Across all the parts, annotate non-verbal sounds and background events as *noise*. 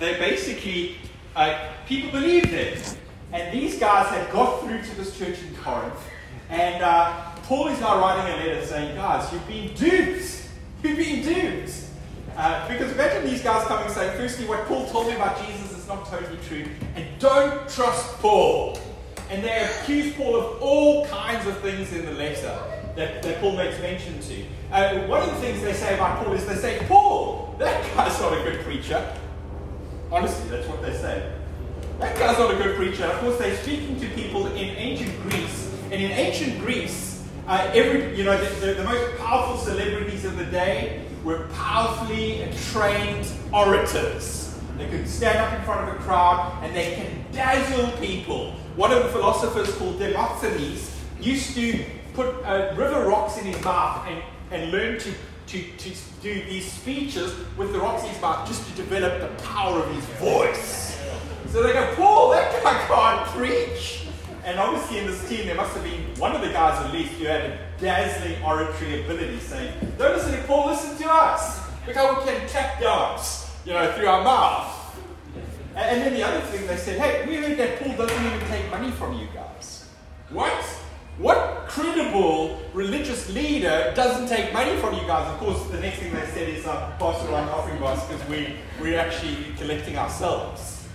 they basically, uh, people believed it. And these guys had got through to this church in Corinth. And uh, Paul is now writing a letter saying, guys, you've been duped. You've been duped. Uh, because imagine these guys coming saying, firstly, what Paul told me about Jesus is not totally true. And don't trust Paul. And they accuse Paul of all kinds of things in the letter that, that Paul makes mention to. Uh, one of the things they say about Paul is they say, Paul, that guy's not a good preacher. Honestly, that's what they say. That guy's not a good preacher. Of course, they're speaking to people in ancient Greece. And in ancient Greece, uh, every, you know, the, the, the most powerful celebrities of the day were powerfully trained orators. They could stand up in front of a crowd and they can dazzle people. One of the philosophers called Demosthenes used to put uh, river rocks in his mouth and, and learn to, to, to do these speeches with the Roxy's mouth just to develop the power of his voice. So they go, Paul, that guy can't preach. And obviously in this team, there must have been one of the guys at least who had a dazzling oratory ability saying, don't listen to Paul, listen to us. Look how we can tap dance, you know, through our mouth. And then the other thing, they said, hey, we heard that Paul doesn't even take money from you guys. What? What credible religious leader doesn't take money from you guys? Of course, the next thing they said is, uh, pass around offering box because we, we're actually collecting ourselves.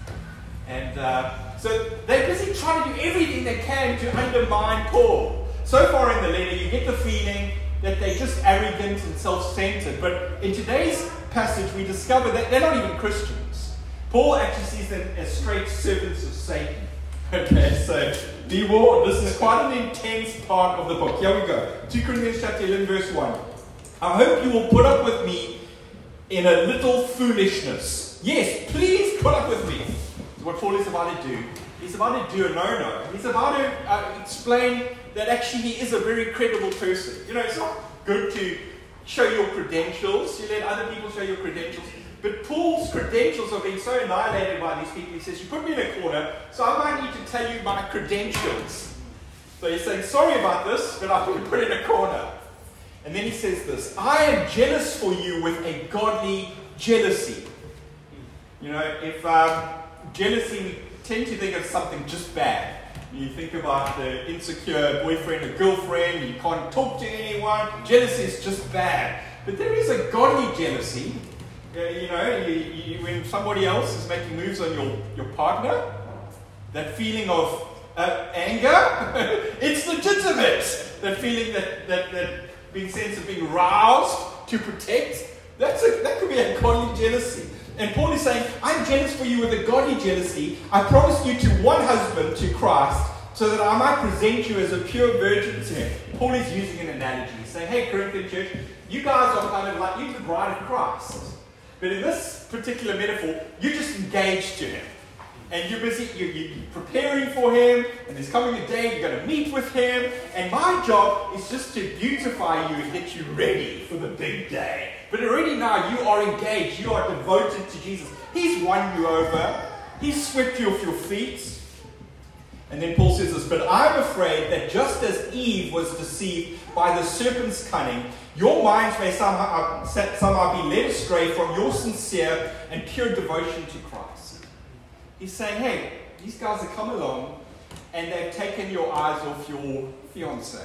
And uh, so they're busy trying to do everything they can to undermine Paul. So far in the letter, you get the feeling that they're just arrogant and self centered. But in today's passage, we discover that they're not even Christians. Paul actually sees them as straight servants of Satan. *laughs* Okay, so be warned, this is quite an intense part of the book. Here we go 2 Corinthians chapter 11, verse 1. I hope you will put up with me in a little foolishness. Yes, please put up with me. What Paul is about to do. He's about to do a no no. He's about to uh, explain that actually he is a very credible person. You know, it's not good to show your credentials, you let other people show your credentials. But Paul's credentials are being so annihilated by these people. He says, You put me in a corner, so I might need to tell you my credentials. So he's saying, Sorry about this, but I've been put in a corner. And then he says this I am jealous for you with a godly jealousy. You know, if um, jealousy, we tend to think of something just bad. You think about the insecure boyfriend or girlfriend, you can't talk to anyone. Jealousy is just bad. But there is a godly jealousy you know, you, you, when somebody else is making moves on your, your partner, that feeling of uh, anger, *laughs* it's legitimate. That feeling that, that, that being sense of being roused to protect, that's a, that could be a godly jealousy. And Paul is saying, I'm jealous for you with a godly jealousy. I promised you to one husband, to Christ, so that I might present you as a pure virgin to him. Paul is using an analogy. He's saying, hey, Corinthian church, you guys are kind of like, you're the bride of Christ. But in this particular metaphor, you're just engaged to him. And you're busy, you're, you're, preparing for him, and there's coming a day you're going to meet with him. And my job is just to beautify you and get you ready for the big day. But already now you are engaged, you are devoted to Jesus. He's won you over, He's swept you off your feet. And then Paul says this, but I'm afraid that just as Eve was deceived by the serpent's cunning, your minds may somehow, uh, somehow be led astray from your sincere and pure devotion to Christ. He's saying, hey, these guys have come along and they've taken your eyes off your fiance.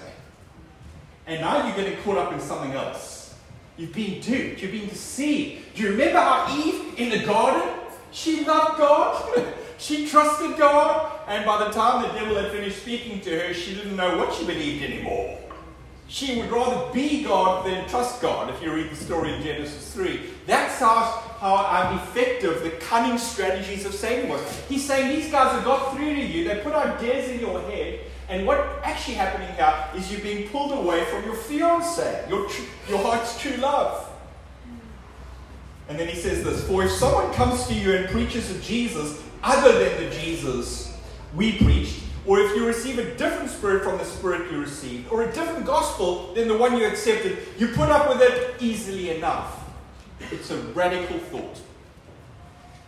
And now you're getting caught up in something else. You've been duped, you've been deceived. Do you remember how Eve in the garden? She loved God. *laughs* she trusted God. And by the time the devil had finished speaking to her, she didn't know what she believed anymore. She would rather be God than trust God, if you read the story in Genesis 3. That's how, how um, effective the cunning strategies of Satan was. He's saying these guys have got through to you, they put ideas in your head, and what actually happening here is you're being pulled away from your fiance, your, tr- your heart's true love. And then he says this For if someone comes to you and preaches a Jesus other than the Jesus we preached, or if you receive a different spirit from the spirit you received, or a different gospel than the one you accepted, you put up with it easily enough. It's a radical thought.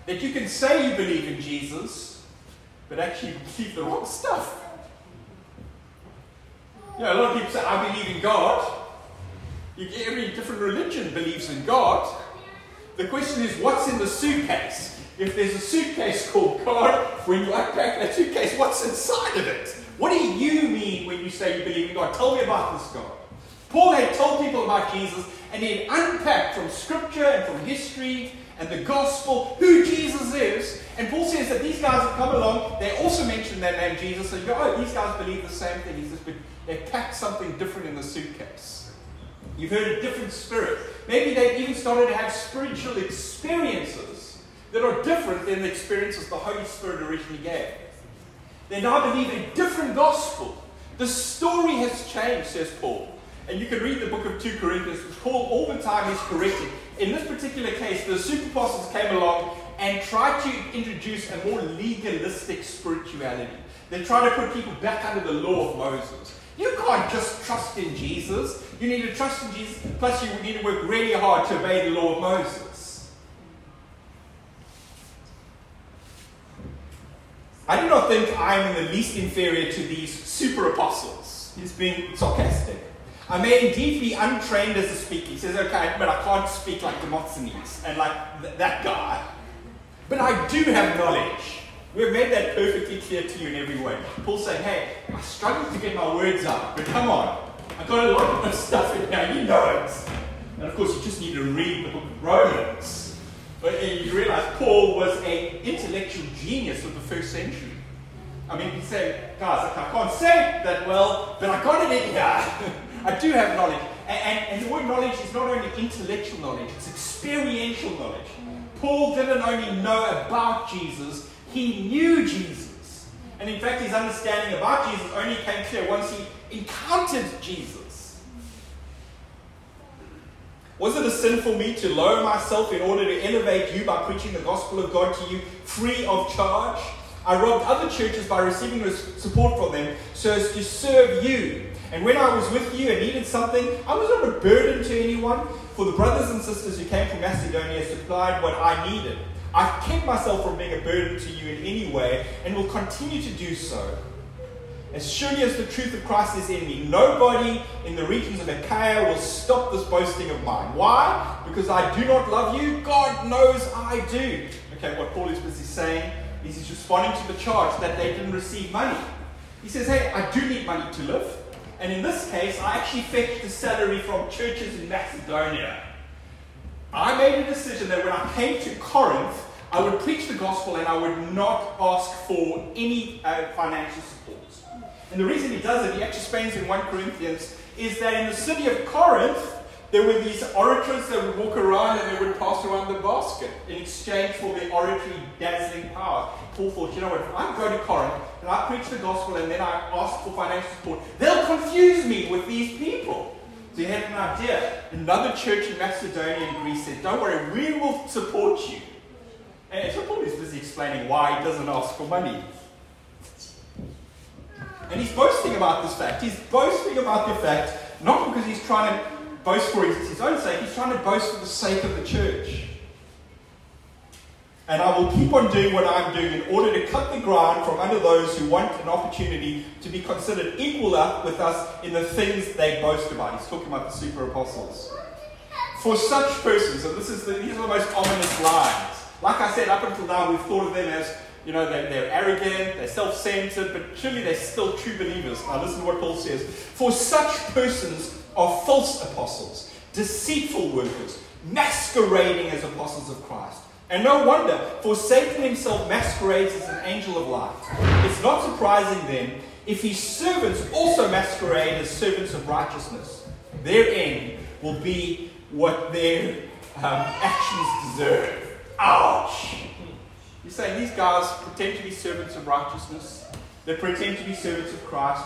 That you can say you believe in Jesus, but actually believe the wrong stuff. You know, a lot of people say, I believe in God. Every different religion believes in God. The question is, what's in the suitcase? If there's a suitcase called God, when you unpack that suitcase, what's inside of it? What do you mean when you say you believe in God? Tell me about this God. Paul had told people about Jesus, and he had unpacked from scripture and from history and the gospel who Jesus is. And Paul says that these guys have come along, they also mention that name Jesus, so you go, oh, these guys believe the same thing. He says, but they packed something different in the suitcase. You've heard a different spirit. Maybe they've even started to have spiritual experiences that are different than the experiences the Holy Spirit originally gave. They now believe a different gospel. The story has changed, says Paul. And you can read the book of 2 Corinthians, Paul all the time is correcting. In this particular case, the super apostles came along and tried to introduce a more legalistic spirituality. They tried to put people back under the law of Moses. You can't just trust in Jesus. You need to trust in Jesus, plus, you need to work really hard to obey the law of Moses. I do not think I am in the least inferior to these super apostles. He's being sarcastic. I may indeed be untrained as a speaker. He says, okay, but I can't speak like Demosthenes and like th- that guy. But I do have knowledge. We've made that perfectly clear to you in every way. Paul saying, hey, I struggle to get my words out, but come on. I've got a lot of stuff in here, you know it. And of course, you just need to read the book of Romans. But you realize Paul was an intellectual genius of the first century. I mean, he said, guys, I can't say that well, but I got it in here. *laughs* I do have knowledge. And, and, and, the word knowledge is not only intellectual knowledge, it's experiential knowledge. Paul didn't only know about Jesus, he knew Jesus. And in fact, his understanding about Jesus only came clear once he encountered Jesus. Was it a sin for me to lower myself in order to elevate you by preaching the gospel of God to you free of charge? I robbed other churches by receiving support from them so as to serve you. And when I was with you and needed something, I was not a burden to anyone, for the brothers and sisters who came from Macedonia supplied what I needed. I've kept myself from being a burden to you in any way and will continue to do so. As surely as the truth of Christ is in me, nobody in the regions of Achaia will stop this boasting of mine. Why? Because I do not love you? God knows I do. Okay, what Paul is busy saying is he's responding to the charge that they didn't receive money. He says, Hey, I do need money to live. And in this case, I actually fetched the salary from churches in Macedonia. I made a decision that when I came to Corinth, I would preach the gospel and I would not ask for any uh, financial support. And the reason he does it, he actually explains in 1 Corinthians, is that in the city of Corinth, there were these orators that would walk around and they would pass around the basket in exchange for their oratory dazzling power. Paul thought, you know what, if I go to Corinth and I preach the gospel and then I ask for financial support, they'll confuse me with these people. So he had an idea. Another church in Macedonia and Greece said, Don't worry, we will support you. And so Paul is busy explaining why he doesn't ask for money. And he's boasting about this fact. He's boasting about the fact, not because he's trying to boast for his own sake, he's trying to boast for the sake of the church. And I will keep on doing what I'm doing in order to cut the ground from under those who want an opportunity to be considered equal with us in the things they boast about. He's talking about the super apostles. For such persons, and this is the, these are the most ominous lines. Like I said, up until now, we've thought of them as, you know, they're, they're arrogant, they're self centered, but surely they're still true believers. Now, listen to what Paul says. For such persons are false apostles, deceitful workers, masquerading as apostles of Christ. And no wonder, for Satan himself masquerades as an angel of light. It's not surprising then if his servants also masquerade as servants of righteousness. Their end will be what their um, actions deserve. Ouch! You're saying these guys pretend to be servants of righteousness, they pretend to be servants of Christ,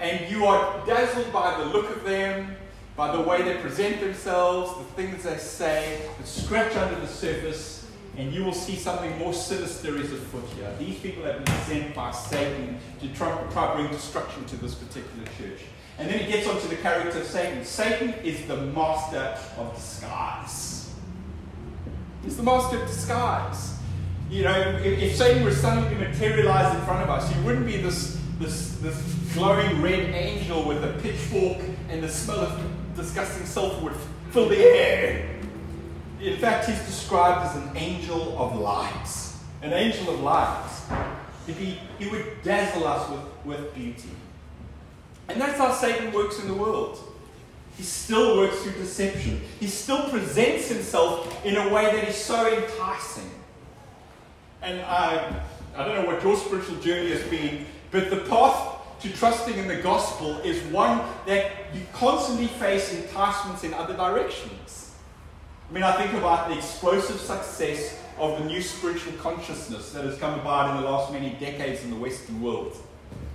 and you are dazzled by the look of them, by the way they present themselves, the things they say, the scratch under the surface, and you will see something more sinister is afoot here. These people have been sent by Satan to try, try to bring destruction to this particular church. And then he gets onto the character of Satan. Satan is the master of disguise. He's the master of disguise. You know, if, if Satan were suddenly materialized in front of us, he wouldn't be this this, this glowing red angel with a pitchfork and the smell of disgusting sulfur would fill the air. In fact, he's described as an angel of light. An angel of light. He, he would dazzle us with, with beauty. And that's how Satan works in the world. He still works through deception. He still presents himself in a way that is so enticing. And I, I don't know what your spiritual journey has been, but the path to trusting in the gospel is one that you constantly face enticements in other directions. I mean, I think about the explosive success of the new spiritual consciousness that has come about in the last many decades in the Western world.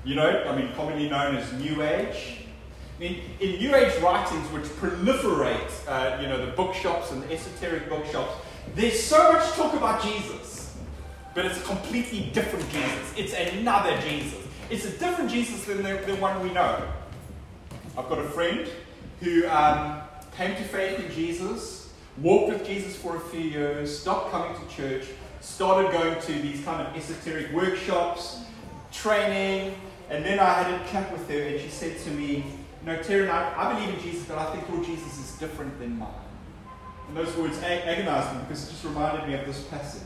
You know, I mean, commonly known as New Age. I mean, in New Age writings, which proliferate, uh, you know, the bookshops and the esoteric bookshops, there's so much talk about Jesus, but it's a completely different Jesus. It's another Jesus. It's a different Jesus than the, the one we know. I've got a friend who um, came to faith in Jesus, walked with Jesus for a few years, stopped coming to church, started going to these kind of esoteric workshops, training, and then I had a chat with her, and she said to me, "No, Terry, I, I believe in Jesus, but I think your Jesus is different than mine." And those words agonized me because it just reminded me of this passage.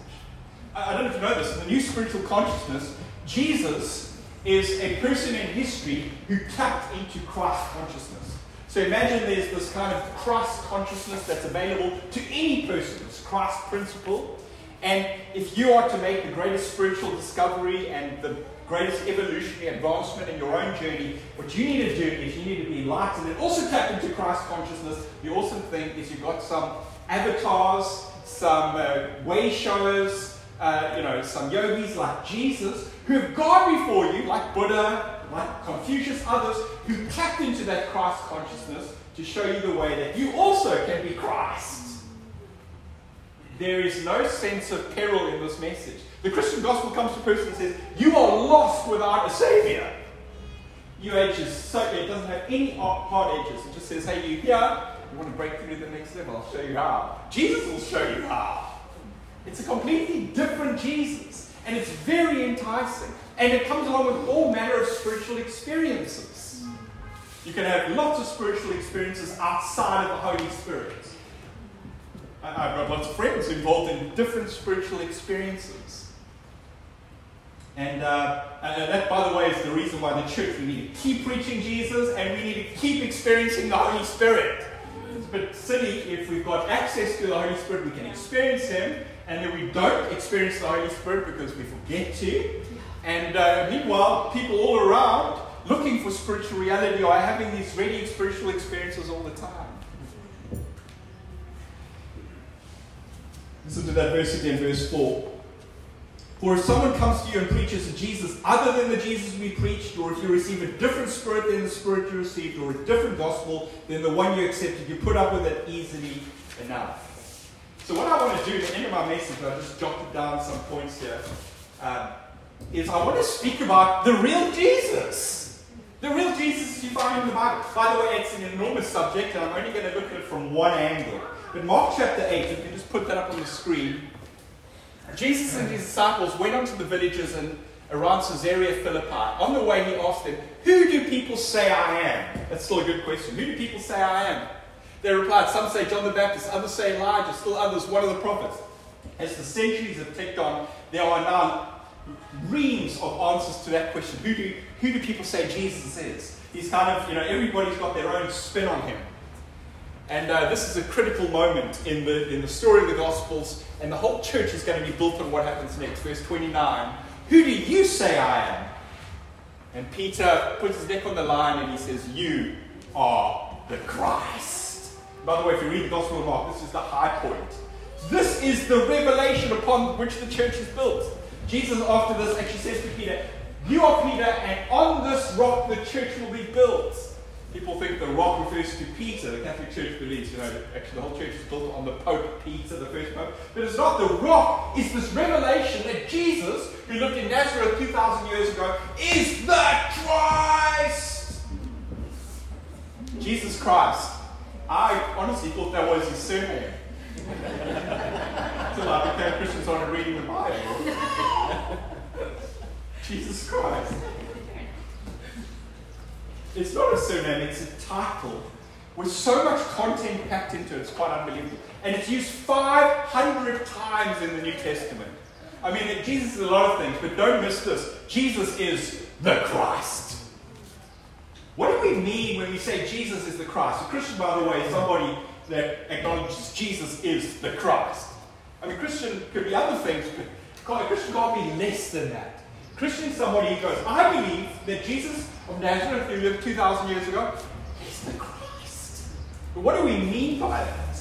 I, don't know if you know this. In the new spiritual consciousness, Jesus is a person in history who tapped into Christ consciousness. So imagine there's this kind of Christ consciousness that's available to any person, this Christ principle. And if you are to make the greatest spiritual discovery and the greatest evolutionary advancement in your own journey, what you need to do is you need to be enlightened and also tap into Christ consciousness. The awesome thing is you've got some avatars, some uh, way showers, uh, you know, some yogis like Jesus who have gone before you, like Buddha, like Confucius, others, who tapped into that Christ consciousness to show you the way that you also can be Christ. There is no sense of peril in this message. The Christian gospel comes to a person and says, You are lost without a Savior. Age is so, it doesn't have any hard edges. It just says, Hey, you here, you want to break through to the next level, I'll show you how. Jesus will show you how. It's a completely different Jesus. And it's very enticing. And it comes along with all manner of spiritual experiences. You can have lots of spiritual experiences outside of the Holy Spirit. I've got lots of friends involved in different spiritual experiences. And, uh, and that, by the way, is the reason why the church, we need to keep preaching Jesus and we need to keep experiencing the Holy Spirit. It's a bit silly if we've got access to the Holy Spirit, we can experience Him, and then we don't experience the Holy Spirit because we forget to. And uh, meanwhile, people all around looking for spiritual reality are having these ready spiritual experiences all the time. Listen to that verse again, verse 4. For if someone comes to you and preaches a Jesus other than the Jesus we preached, or if you receive a different spirit than the spirit you received, or a different gospel than the one you accepted, you put up with it easily enough. So what I want to do at the end of my message, I just jotted down some points here, um, is I want to speak about the real Jesus. The real Jesus you find in the Bible. By the way, it's an enormous subject, and I'm only going to look at it from one angle. But Mark chapter 8, if you can just put that up on the screen. Jesus and his disciples went onto the villages and around Caesarea Philippi. On the way, he asked them, Who do people say I am? That's still a good question. Who do people say I am? They replied, some say John the Baptist, others say Elijah, still others one of the prophets. As the centuries have ticked on, there are now reams of answers to that question. Who do, who do people say Jesus is? He's kind of, you know, everybody's got their own spin on him. And uh, this is a critical moment in the, in the story of the Gospels, and the whole church is going to be built on what happens next. Verse 29 Who do you say I am? And Peter puts his neck on the line and he says, You are the Christ. By the way, if you read the Gospel of Mark, this is the high point. This is the revelation upon which the church is built. Jesus, after this, actually says to Peter, You are Peter, and on this rock the church will be built. People think the rock refers to Peter. The Catholic Church believes, you know, actually the whole church is built on the Pope Peter, the first Pope. But it's not. The rock it's this revelation that Jesus, who lived in Nazareth 2,000 years ago, is the Christ. Jesus Christ I honestly thought that was his surname. *laughs* Until I became Christian started reading the Bible. *laughs* Jesus Christ. It's not a surname, it's a title. with so much content packed into it, it's quite unbelievable. And it's used 500 times in the New Testament. I mean, Jesus is a lot of things, but don't miss this. Jesus is the Christ. Do we mean when we say Jesus is the Christ? A Christian, by the way, is somebody that acknowledges Jesus is the Christ. I mean, Christian could be other things, but a Christian can't be less than that. Christian is somebody who goes, I believe that Jesus of Nazareth, who lived 2,000 years ago, is the Christ. But what do we mean by that?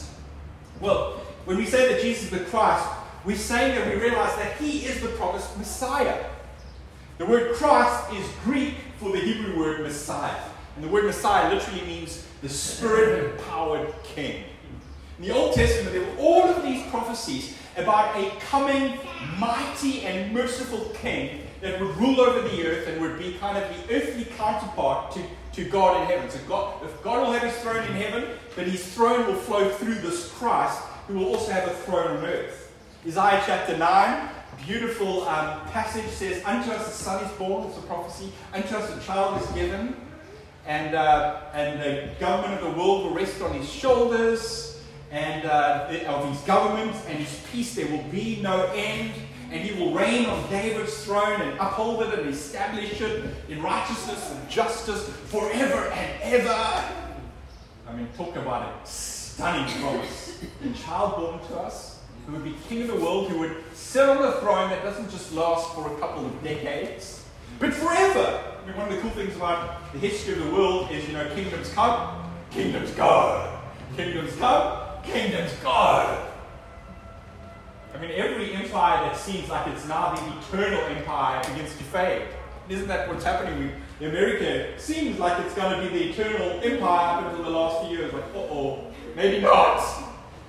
Well, when we say that Jesus is the Christ, we're saying that we realize that he is the promised Messiah. The word Christ is Greek for the Hebrew word Messiah. And the word Messiah literally means the spirit empowered king. In the Old Testament, there were all of these prophecies about a coming mighty and merciful king that would rule over the earth and would be kind of the earthly counterpart to, to God in heaven. So God, if God will have his throne in heaven, but his throne will flow through this Christ, who will also have a throne on earth. Isaiah chapter 9, beautiful um, passage says, Unto us a son is born, it's a prophecy, unto us a child is given, and, uh, and the government of the world will rest on his shoulders, and uh, of his government and his peace there will be no end and he will reign on David's throne and uphold it and establish it in righteousness and justice forever and ever. I mean, talk about a stunning promise. A child born to us who would be king of the world, who would sit on a throne that doesn't just last for a couple of decades, but forever. I mean, one of the cool things about the history of the world is, you know, kingdoms come, kingdoms go. Kingdoms come, kingdoms go. I mean, every empire that seems like it's now the eternal empire begins to fade. Isn't that what's happening in America? Seems like it's going to be the eternal empire up until the last few years. Like, uh oh, maybe not.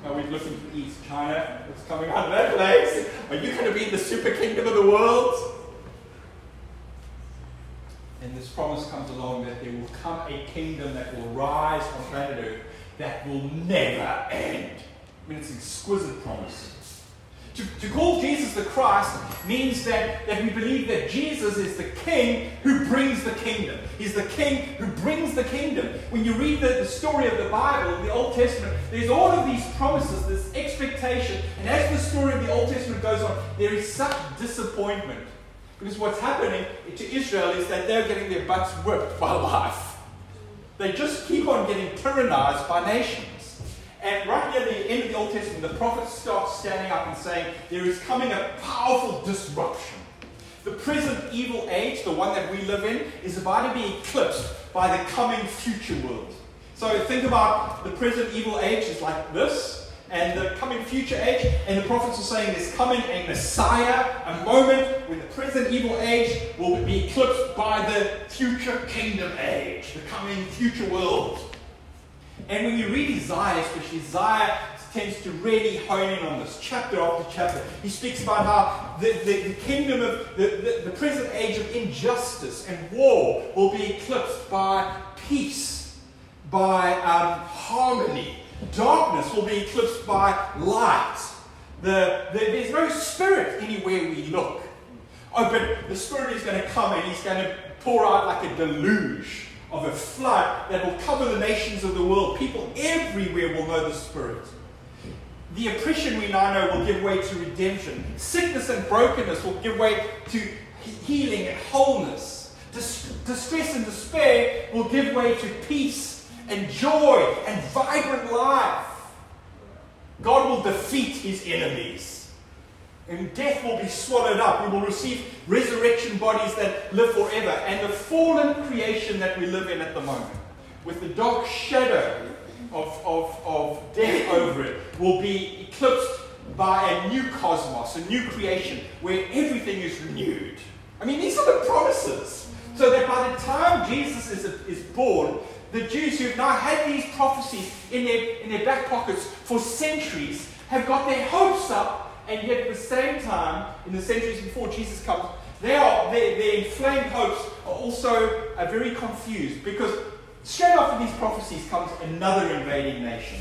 Now we're looking to East China. What's coming out of that place? Are you going to be the super kingdom of the world? And this promise comes along that there will come a kingdom that will rise on planet Earth that will never end. I mean, it's an exquisite promise. To, to call Jesus the Christ means that, that we believe that Jesus is the king who brings the kingdom. He's the king who brings the kingdom. When you read the, the story of the Bible, the Old Testament, there's all of these promises, this expectation. And as the story of the Old Testament goes on, there is such disappointment. Because what's happening to Israel is that they're getting their butts whipped by *laughs* life. They just keep on getting tyrannized by nations. And right near the end of the Old Testament, the prophets start standing up and saying, There is coming a powerful disruption. The present evil age, the one that we live in, is about to be eclipsed by the coming future world. So think about the present evil age is like this, and the coming future age, and the prophets are saying there's coming a Messiah, a moment when the present evil age will be eclipsed by the future kingdom age, the coming future world. And when you read Isaiah, especially Isaiah tends to really hone in on this chapter after chapter. He speaks about how the, the, the kingdom of the, the, the, present age of injustice and war will be eclipsed by peace, by um, harmony. Darkness will be eclipsed by light. The, there's no spirit anywhere we look. Oh, but the spirit is going to come and he's going to pour out like a deluge of a flood that will cover the nations of the world. People everywhere will know the Spirit. The oppression we now know will give way to redemption. Sickness and brokenness will give way to healing and wholeness. Dis- distress and despair will give way to peace and joy and vibrant life. God will defeat his enemies. And death will be swallowed up. We will receive resurrection bodies that live forever. And the fallen creation that we live in at the moment, with the dark shadow of, of, of death over it, will be eclipsed by a new cosmos, a new creation, where everything is renewed. I mean, these are the promises. So that by the time Jesus is, is born, the Jews who have now had these prophecies in their, in their back pockets for centuries have got their hopes up and yet at the same time, in the centuries before Jesus comes, they are, their, their inflamed hopes are also uh, very confused because straight after these prophecies comes another invading nation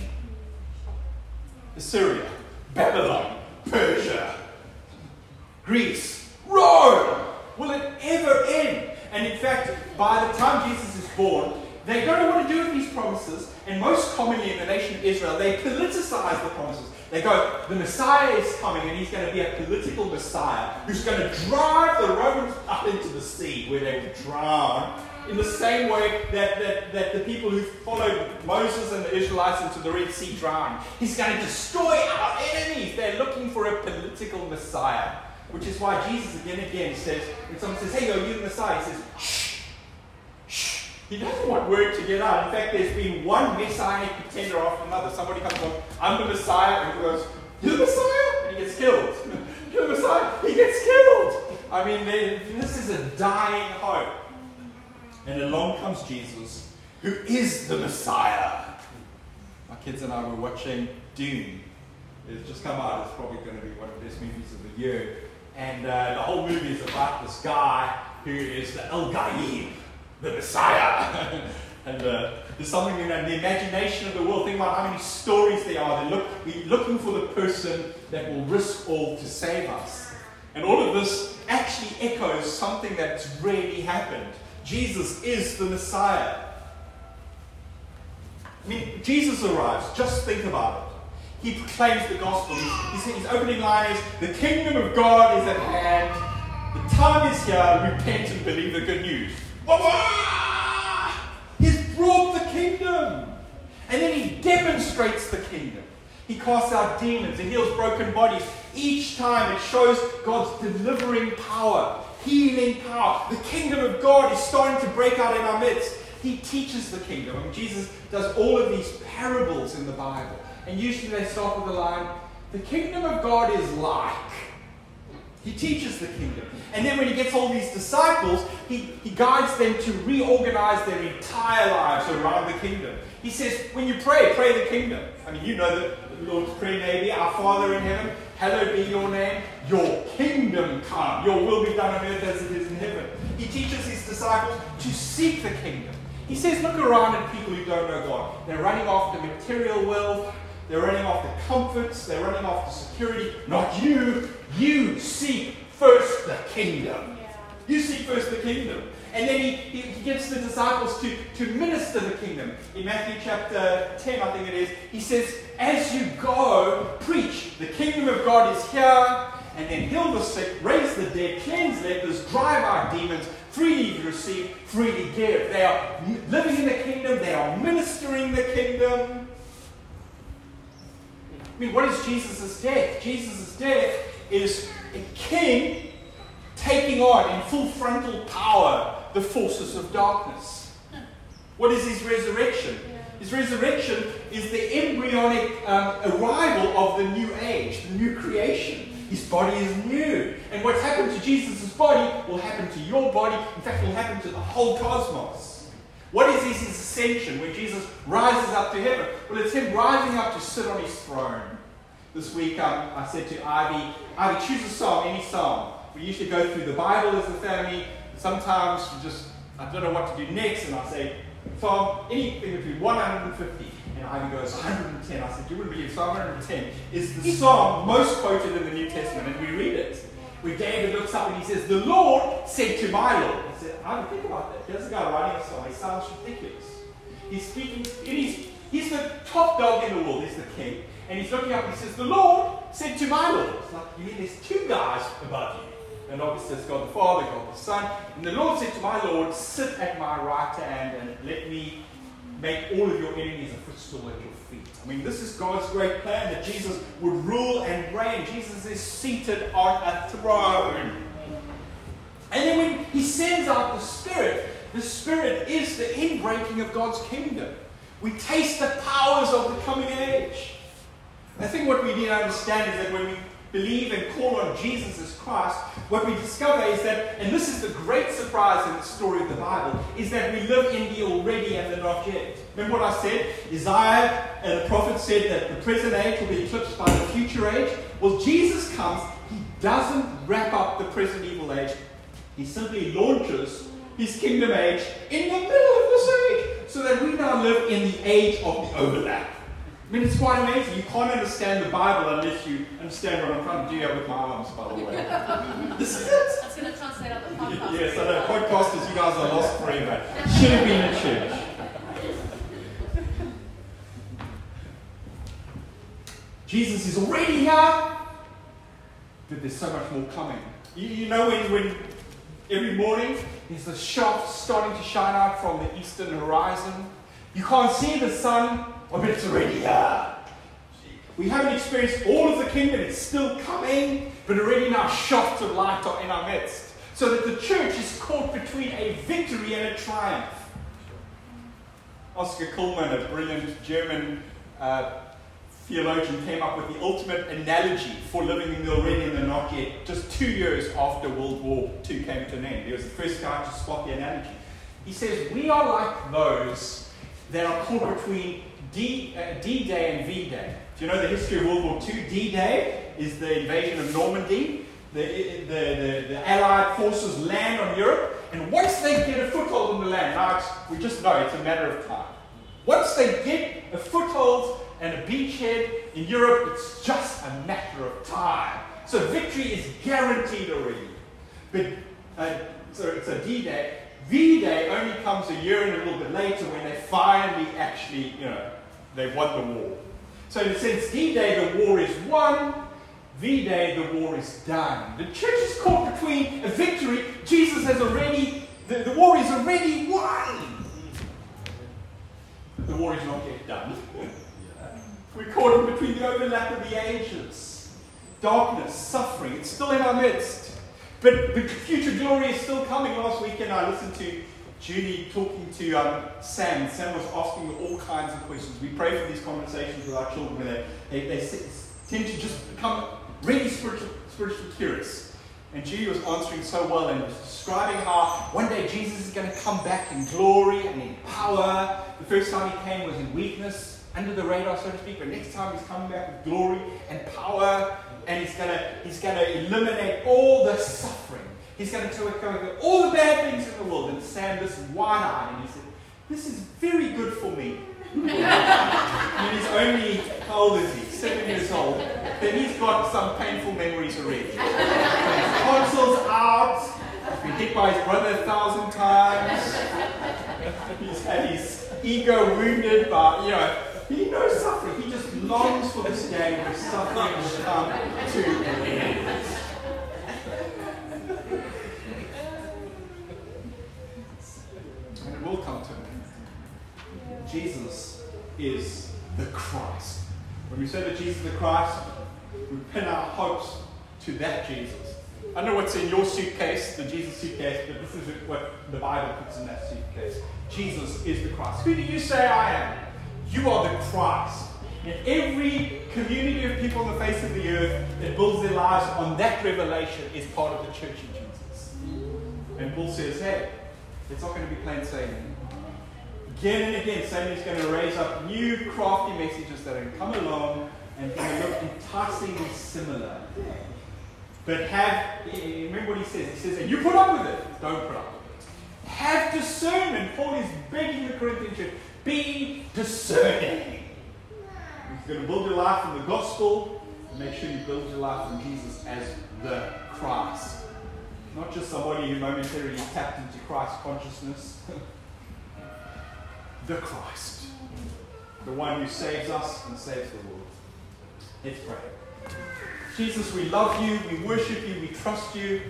Assyria, Babylon, Persia, Greece, Rome. Will it ever end? And in fact, by the time Jesus is born, they don't know what to do with these promises, and most commonly in the nation of Israel, they politicize the promises. They go, the Messiah is coming, and he's going to be a political Messiah who's going to drive the Romans up into the sea where they will drown. In the same way that, that, that the people who followed Moses and the Israelites into the Red Sea drowned. He's going to destroy our enemies. They're looking for a political Messiah. Which is why Jesus again and again says, when someone says, Hey, are you the Messiah? He says. He doesn't want word to get out. In fact, there's been one messianic pretender after another. Somebody comes on, I'm the Messiah, and he goes, You're the Messiah? And he gets killed. *laughs* You're the Messiah? He gets killed. I mean, this is a dying hope. And along comes Jesus, who is the Messiah. My kids and I were watching Dune. It's just come out. It's probably going to be one of the best movies of the year. And uh, the whole movie is about this guy who is the El Gaib, the Messiah. *laughs* and uh, there's something in the imagination of the world. Think about how many stories there are. They look, we're looking for the person that will risk all to save us. And all of this actually echoes something that's really happened. Jesus is the Messiah. I mean, Jesus arrives. Just think about it he proclaims the gospel. His, his, opening line is, The kingdom of God is at hand. The time is here. Repent and believe the good news. He's brought the kingdom. And then he demonstrates the kingdom. He casts out demons and heals broken bodies. Each time it shows God's delivering power, healing power. The kingdom of God is starting to break out in our midst. He teaches the kingdom. I mean, Jesus does all of these parables in the Bible. And usually they start with the line, the kingdom of God is like. He teaches the kingdom. And then when he gets all these disciples, he, he guides them to reorganize their entire lives around the kingdom. He says, when you pray, pray the kingdom. I mean, you know the Lord's Prayer maybe, Our Father in heaven, hallowed be your name, your kingdom come, your will be done on earth as it is in heaven. He teaches his disciples to seek the kingdom. He says, look around at people who don't know God. They're running after material wealth, they're running after comforts. They're running after security. Not you. You seek first the kingdom. You seek first the kingdom. And then he, he, he gives the disciples to, to minister the kingdom. In Matthew chapter 10, I think it is, he says, As you go, preach, the kingdom of God is here, and then heal the sick, raise the dead, cleanse lepers, drive out demons, freely receive, freely give. They are living in the kingdom, they are ministering the kingdom. I mean, what is Jesus' death? Jesus' death is a king taking on in full frontal power the forces of darkness. What is his resurrection? His resurrection is the embryonic um, arrival of the new age, the new creation. His body is new. And what's happened to Jesus' body will happen to your body. In fact, will happen to the whole cosmos. What is his ascension when Jesus rises up to heaven? Well, it's him rising up to sit on his throne. This week um, I said to Ivy, Ivy, choose a song, any song. We usually go through the Bible as a family. Sometimes we just, I don't know what to do next, and I say, Psalm, anything between 150. And Ivy goes, 110. I said, you wouldn't believe Psalm 110 is the song most quoted in the New Testament, and we read it. Where David looks up and he says, The Lord said to my Lord, I don't think about that. Here's a guy writing a song. He sounds ridiculous. He's speaking, he's, he's the top dog in the world, he's the king. And he's looking up and he says, The Lord said to my Lord. It's like, you mean there's two guys above you? And obviously it's God the Father, God the Son. And the Lord said to my Lord, Sit at my right hand and let me make all of your enemies a footstool at your feet. I mean, this is God's great plan that Jesus would rule and reign. Jesus is seated on a throne. And then when he sends out the Spirit, the Spirit is the inbreaking of God's kingdom. We taste the powers of the coming age. I think what we need to understand is that when we believe and call on Jesus as Christ, what we discover is that, and this is the great surprise in the story of the Bible, is that we live in the already and the not yet. Remember what I said? Isaiah and the prophet said that the present age will be eclipsed by the future age. Well, Jesus comes, he doesn't wrap up the present evil age, he simply launches his kingdom age in the middle of this age. So that we now live in the age of the overlap. I mean, it's quite amazing. You can't understand the Bible unless you understand what I'm trying to do here with my arms, by the way. *laughs* this is it. I going to translate on the podcast. Yes, I know. Podcasters, you guys are lost forever. Should have been in church. Jesus is already here, but there's so much more coming. You, you know when, when every morning there's the shaft starting to shine out from the eastern horizon? You can't see the sun, but it's already here. We haven't experienced all of the kingdom, it's still coming, but already now shafts of light are in our midst. So that the church is caught between a victory and a triumph. Oscar Cullmann, a brilliant German uh, theologian, came up with the ultimate analogy for living in the already and the not yet, just two years after World War II came to an end. He was the first guy to spot the analogy. He says, We are like those that are caught between D, uh, D-Day and V-Day. Do you know the history of World War II? D-Day is the invasion of Normandy. The, the, the, the, Allied forces land on Europe, and once they get a foothold on the land, now we just know it's a matter of time. Once they get a foothold and a beachhead in Europe, it's just a matter of time. So victory is guaranteed already. But uh, so it's a D-Day. V-Day only comes a year and a little bit later when they finally actually, you know, they've won the war. So in a sense, D-Day, the war is won. V-Day, the war is done. The church is caught between a victory. Jesus has already, the, the war is already won. The war is not yet done. *laughs* We're caught in between the overlap of the ages. Darkness, suffering, it's still in our midst. But the future glory is still coming. Last weekend I listened to Julie talking to um, Sam. Sam was asking all kinds of questions. We pray for these conversations with our children where they, they, they tend to just become really spiritual, spiritual curious. And Julie was answering so well and was describing how one day Jesus is going to come back in glory and in power. The first time he came was in weakness, under the radar, so to speak. But next time he's coming back with glory and power, and he's to he's to eliminate all the suffering. He's going to tell all the bad things in the world. And Sam this wide-eyed, and he said, "This is very good for me." *laughs* and he's only how old is he? Seven years old. Then he's got some painful memories already. his console's out. He's been hit by his brother a thousand times. He's had his ego wounded by, you know, he knows suffering. He just longs for this day when suffering will come to end. And it will come to an end. Jesus is the Christ. When we say that Jesus is the Christ, we pin our hopes to that Jesus. I know what's in your suitcase, the Jesus suitcase, but this is what the Bible puts in that suitcase. Jesus is the Christ. Who do you say I am? You are the Christ. And every community of people on the face of the earth that builds their lives on that revelation is part of the church of Jesus. And Paul says, hey, it's not going to be plain sailing. Again and again, is going to raise up new crafty messages that are going to come along and going to look enticingly similar. But have, remember what he says. He says, and you put up with it. Don't put up with it. Have discernment. Paul is begging the Corinthian church, be discerning. You're going to build your life on the gospel. Make sure you build your life on Jesus as the Christ. Not just somebody who momentarily tapped into Christ consciousness. *laughs* the Christ. The one who saves us and saves the world. Let's pray. Jesus, we love you, we worship you, we trust you.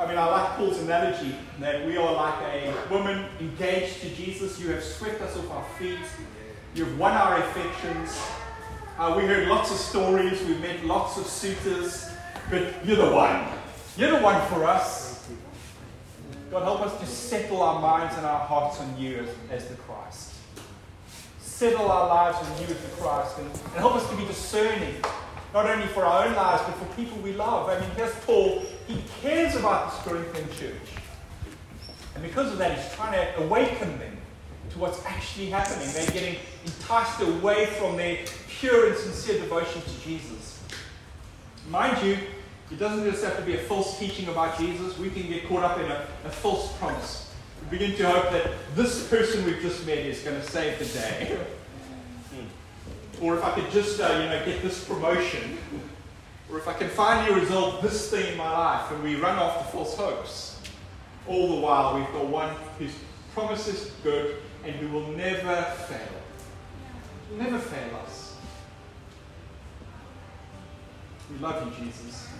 I mean, I like Paul's analogy that we are like a woman engaged to Jesus. You have swept us off our feet, you have won our affections. Uh, we heard lots of stories, we've met lots of suitors, but you're the one. You're the one for us. God, help us to settle our minds and our hearts on you as, as the Christ. Settle our lives on you as the Christ and, and help us to be discerning not only for our own lives, but for people we love. I mean, here's Paul. He cares about this Corinthian church. And because of that, he's trying to awaken them to what's actually happening. They're getting enticed away from their pure and sincere devotion to Jesus. Mind you, it doesn't just have to be a false teaching about Jesus. We can get caught up in a, a false promise. We begin to hope that this person we've just met is going to save the day. *laughs* or if I could just, uh, you know, get this promotion, or if I can finally resolve this thing in my life, and we run off after false hopes. All the while, we've got one whose promises good and who will never fail. Never fail us. We love you, Jesus.